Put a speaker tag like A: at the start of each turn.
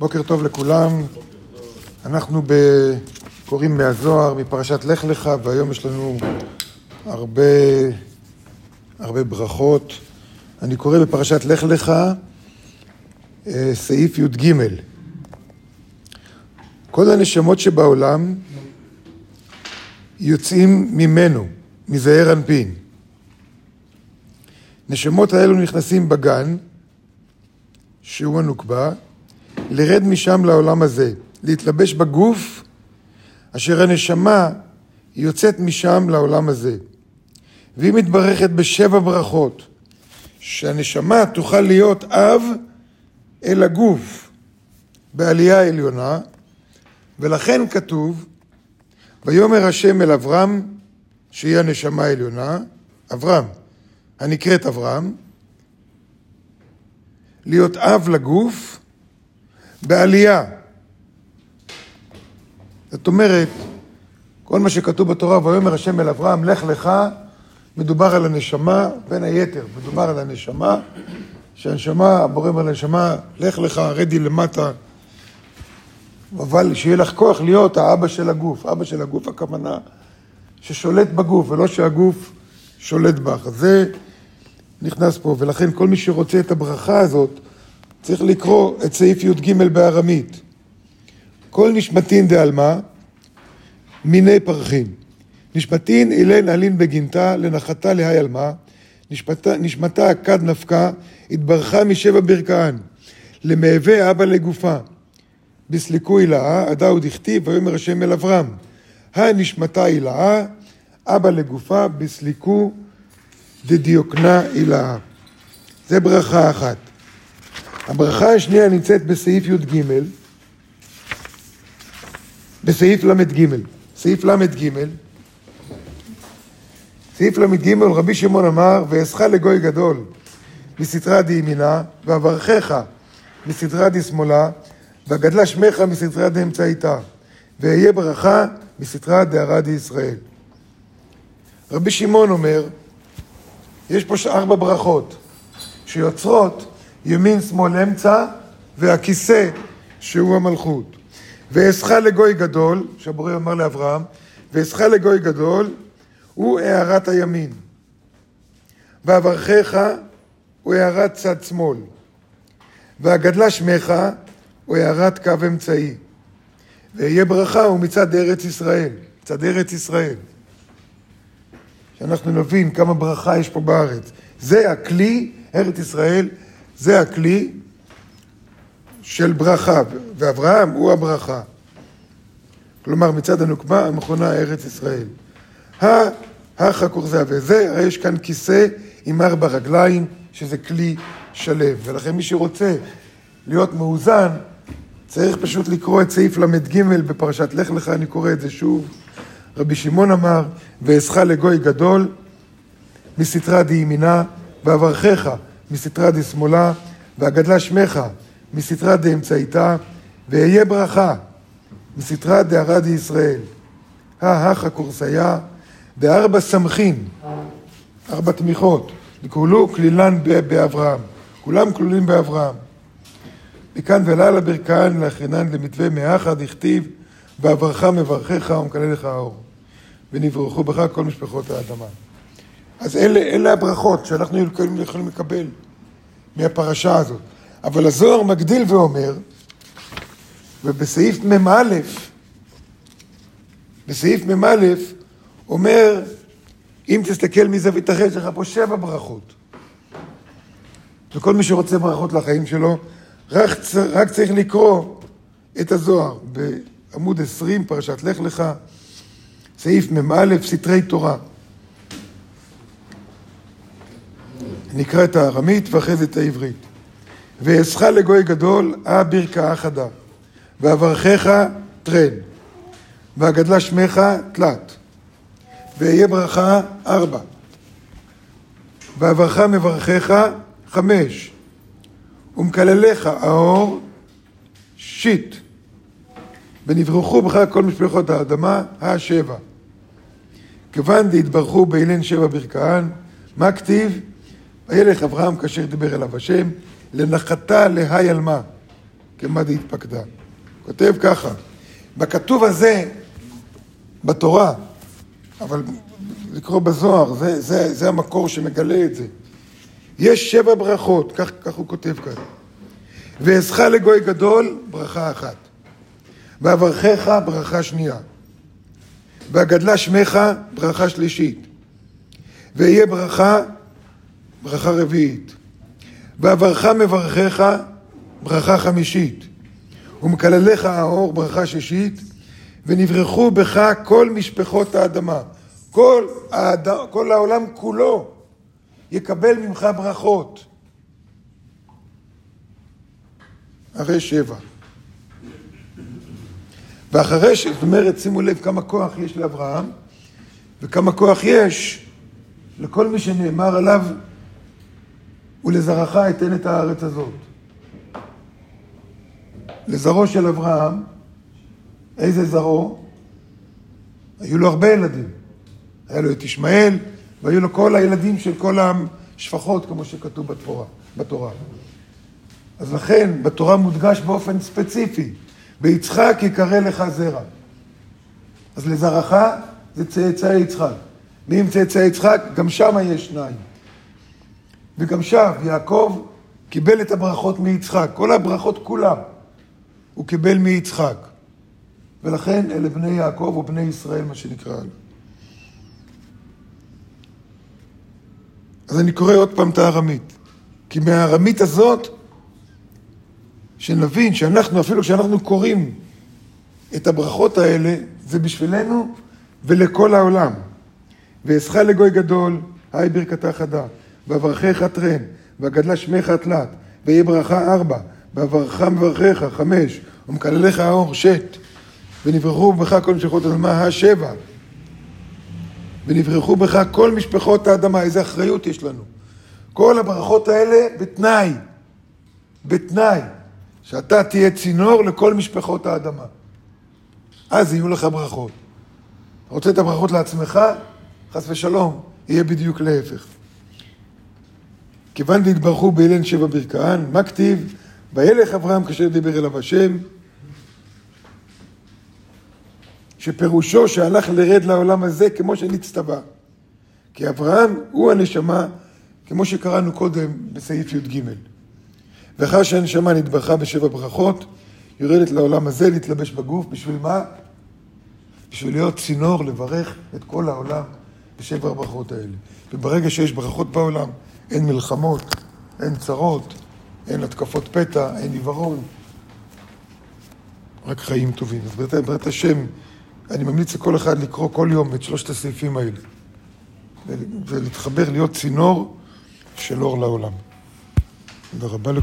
A: בוקר טוב לכולם. אנחנו ב... קוראים מהזוהר, מפרשת לך לך, והיום יש לנו הרבה, הרבה ברכות. אני קורא בפרשת לך לך, אה, סעיף י"ג. כל הנשמות שבעולם יוצאים ממנו, מזעיר אנפין. נשמות האלו נכנסים בגן, שהוא הנוקבה, לרד משם לעולם הזה, להתלבש בגוף אשר הנשמה יוצאת משם לעולם הזה. והיא מתברכת בשבע ברכות, שהנשמה תוכל להיות אב אל הגוף בעלייה העליונה, ולכן כתוב, ויאמר השם אל אברהם, שהיא הנשמה העליונה, אברהם, הנקראת אברהם, להיות אב לגוף בעלייה. זאת אומרת, כל מה שכתוב בתורה, ויאמר השם אל אברהם, לך לך, מדובר על הנשמה, בין היתר, מדובר על הנשמה, שהנשמה, הבורא אומר לנשמה, לך לך, רדי למטה, אבל שיהיה לך כוח להיות האבא של הגוף. אבא של הגוף הכוונה ששולט בגוף, ולא שהגוף שולט בך. זה נכנס פה, ולכן כל מי שרוצה את הברכה הזאת, צריך לקרוא את סעיף י"ג בארמית. כל נשמתין דעלמא, מיני פרחין. נשמתין אילן אלין בגינתה, לנחתה להי עלמא, נשמתה כד נפקה, התברכה משבע ברכהן, למהווה אבא לגופה. בסליקו הילאה, עדה עוד הכתיב, ויאמר השם אל אברהם. הנשמתה הילאה, אבא לגופה, בסליקו דדיוקנה הילאה. זה ברכה אחת. הברכה השנייה נמצאת בסעיף י"ג, בסעיף ל"ג. סעיף ל"ג, סעיף ל"ג, רבי שמעון אמר, ואעשך לגוי גדול מסתרא דימינה, ואברכך מסתרא דשמאלה, וגדלה שמך מסתרא דאמצעיתה, ואהיה ברכה מסתרא דהרא דישראל. רבי שמעון אומר, יש פה ארבע ברכות שיוצרות ימין, שמאל, אמצע, והכיסא שהוא המלכות. ואעשך לגוי גדול, שהבורא אמר לאברהם, ואעשך לגוי גדול, הוא הארת הימין. ואברכך הוא הארת צד שמאל. והגדלה שמך הוא הארת קו אמצעי. ואהיה ברכה הוא מצד ארץ ישראל, מצד ארץ ישראל. שאנחנו נבין כמה ברכה יש פה בארץ. זה הכלי, ארץ ישראל, זה הכלי של ברכה, ואברהם הוא הברכה. כלומר, מצד הנוקמה המכונה ארץ ישראל. החכוך זה וזה, יש כאן כיסא עם ארבע רגליים, שזה כלי שלם. ולכן מי שרוצה להיות מאוזן, צריך פשוט לקרוא את סעיף ל"ג בפרשת לך לך, אני קורא את זה שוב. רבי שמעון אמר, ואעשך לגוי גדול מסתרא דימינה, ואברכך מסתרא דשמאלה, והגדלה שמך מסתרא דאמצעיתה, ואהיה ברכה מסתרא דהרא דישראל. ההכה קורסיה, וארבע סמכין, ארבע תמיכות, וכולו כלילן באברהם. כולם כלולים באברהם. מכאן ולילה ברכן לאחרינן למתווה מאחה דכתיב, ואברכה מברכך ומקלל לך האור. ונברכו בך כל משפחות האדמה. אז אלה, אלה הברכות שאנחנו יכולים, יכולים לקבל מהפרשה הזאת. אבל הזוהר מגדיל ואומר, ובסעיף מ"א, בסעיף מ"א אומר, אם תסתכל מזווית אחרת, יש לך פה שבע ברכות. וכל מי שרוצה ברכות לחיים שלו, רק, רק צריך לקרוא את הזוהר בעמוד 20, פרשת לך לך, סעיף מ"א, סתרי תורה. נקרא את הארמית ואחרי זה את העברית. ואעשך לגוי גדול, אה ברכה חדה, ואברכך טרן, והגדלה שמך תלת, ואהיה ברכה ארבע, ואברכה מברכך חמש, ומקלליך האור שיט, ונברכו בך כל משפחות האדמה השבע. כיוון דהתברכו באילן שבע ברכהן, מה כתיב? וילך אברהם כאשר דיבר אליו השם, לנחתה להי על מה, כמה דהתפקדה. כותב ככה, בכתוב הזה, בתורה, אבל לקרוא בזוהר, זה, זה, זה המקור שמגלה את זה. יש שבע ברכות, כך, כך הוא כותב כאן. ואעשך לגוי גדול, ברכה אחת. ואברכך, ברכה שנייה. והגדלה שמך, ברכה שלישית. ואהיה ברכה, ברכה רביעית. ואברך מברכך, ברכה חמישית. ומקלליך האור, ברכה שישית. ונברחו בך כל משפחות האדמה. כל, האד... כל העולם כולו יקבל ממך ברכות. הרי שבע. ואחרי ש... זאת אומרת, שימו לב כמה כוח יש לאברהם וכמה כוח יש לכל מי שנאמר עליו ולזרעך אתן את הארץ הזאת. לזרעו של אברהם, איזה זרעו? היו לו הרבה ילדים. היה לו את ישמעאל, והיו לו כל הילדים של כל השפחות, כמו שכתוב בתורה. בתורה. אז לכן, בתורה מודגש באופן ספציפי, ביצחק יקרא לך זרע. אז לזרעך זה צאצאי יצחק. מי עם צאצאי יצחק? גם שם יש שניים. וגם שם יעקב קיבל את הברכות מיצחק, כל הברכות כולם הוא קיבל מיצחק. ולכן אלה בני יעקב או בני ישראל, מה שנקרא. אז אני קורא עוד פעם את הארמית. כי מהארמית הזאת, שנבין שאנחנו, אפילו כשאנחנו קוראים את הברכות האלה, זה בשבילנו ולכל העולם. ואעשך לגוי גדול, היי ברכתה חדה, ואברכך טרן, והגדלה שמך תלת, ויהי ברכה ארבע, ואברך מברכך חמש, ומקלליך האור שת, ונברחו בך כל משפחות האדמה השבע. ונברחו בך כל משפחות האדמה, איזה אחריות יש לנו. כל הברכות האלה בתנאי, בתנאי, שאתה תהיה צינור לכל משפחות האדמה. אז יהיו לך ברכות. רוצה את הברכות לעצמך? חס ושלום, יהיה בדיוק להפך. כיוון והתברכו באילן שבע ברכהן, מה כתיב? וילך אברהם כאשר דיבר אליו השם, שפירושו שהלך לרד לעולם הזה כמו שנצטווה. כי אברהם הוא הנשמה, כמו שקראנו קודם בסעיף י"ג. ואחר שהנשמה נתברכה בשבע ברכות, יורדת לעולם הזה להתלבש בגוף, בשביל מה? בשביל להיות צינור לברך את כל העולם בשבע הברכות האלה. וברגע שיש ברכות בעולם, אין מלחמות, אין צרות, אין התקפות פתע, אין עיוורון, רק חיים טובים. אז בעזרת השם, אני ממליץ לכל אחד לקרוא כל יום את שלושת הסעיפים האלה ולהתחבר, להיות צינור של אור לעולם. תודה רבה לכולם.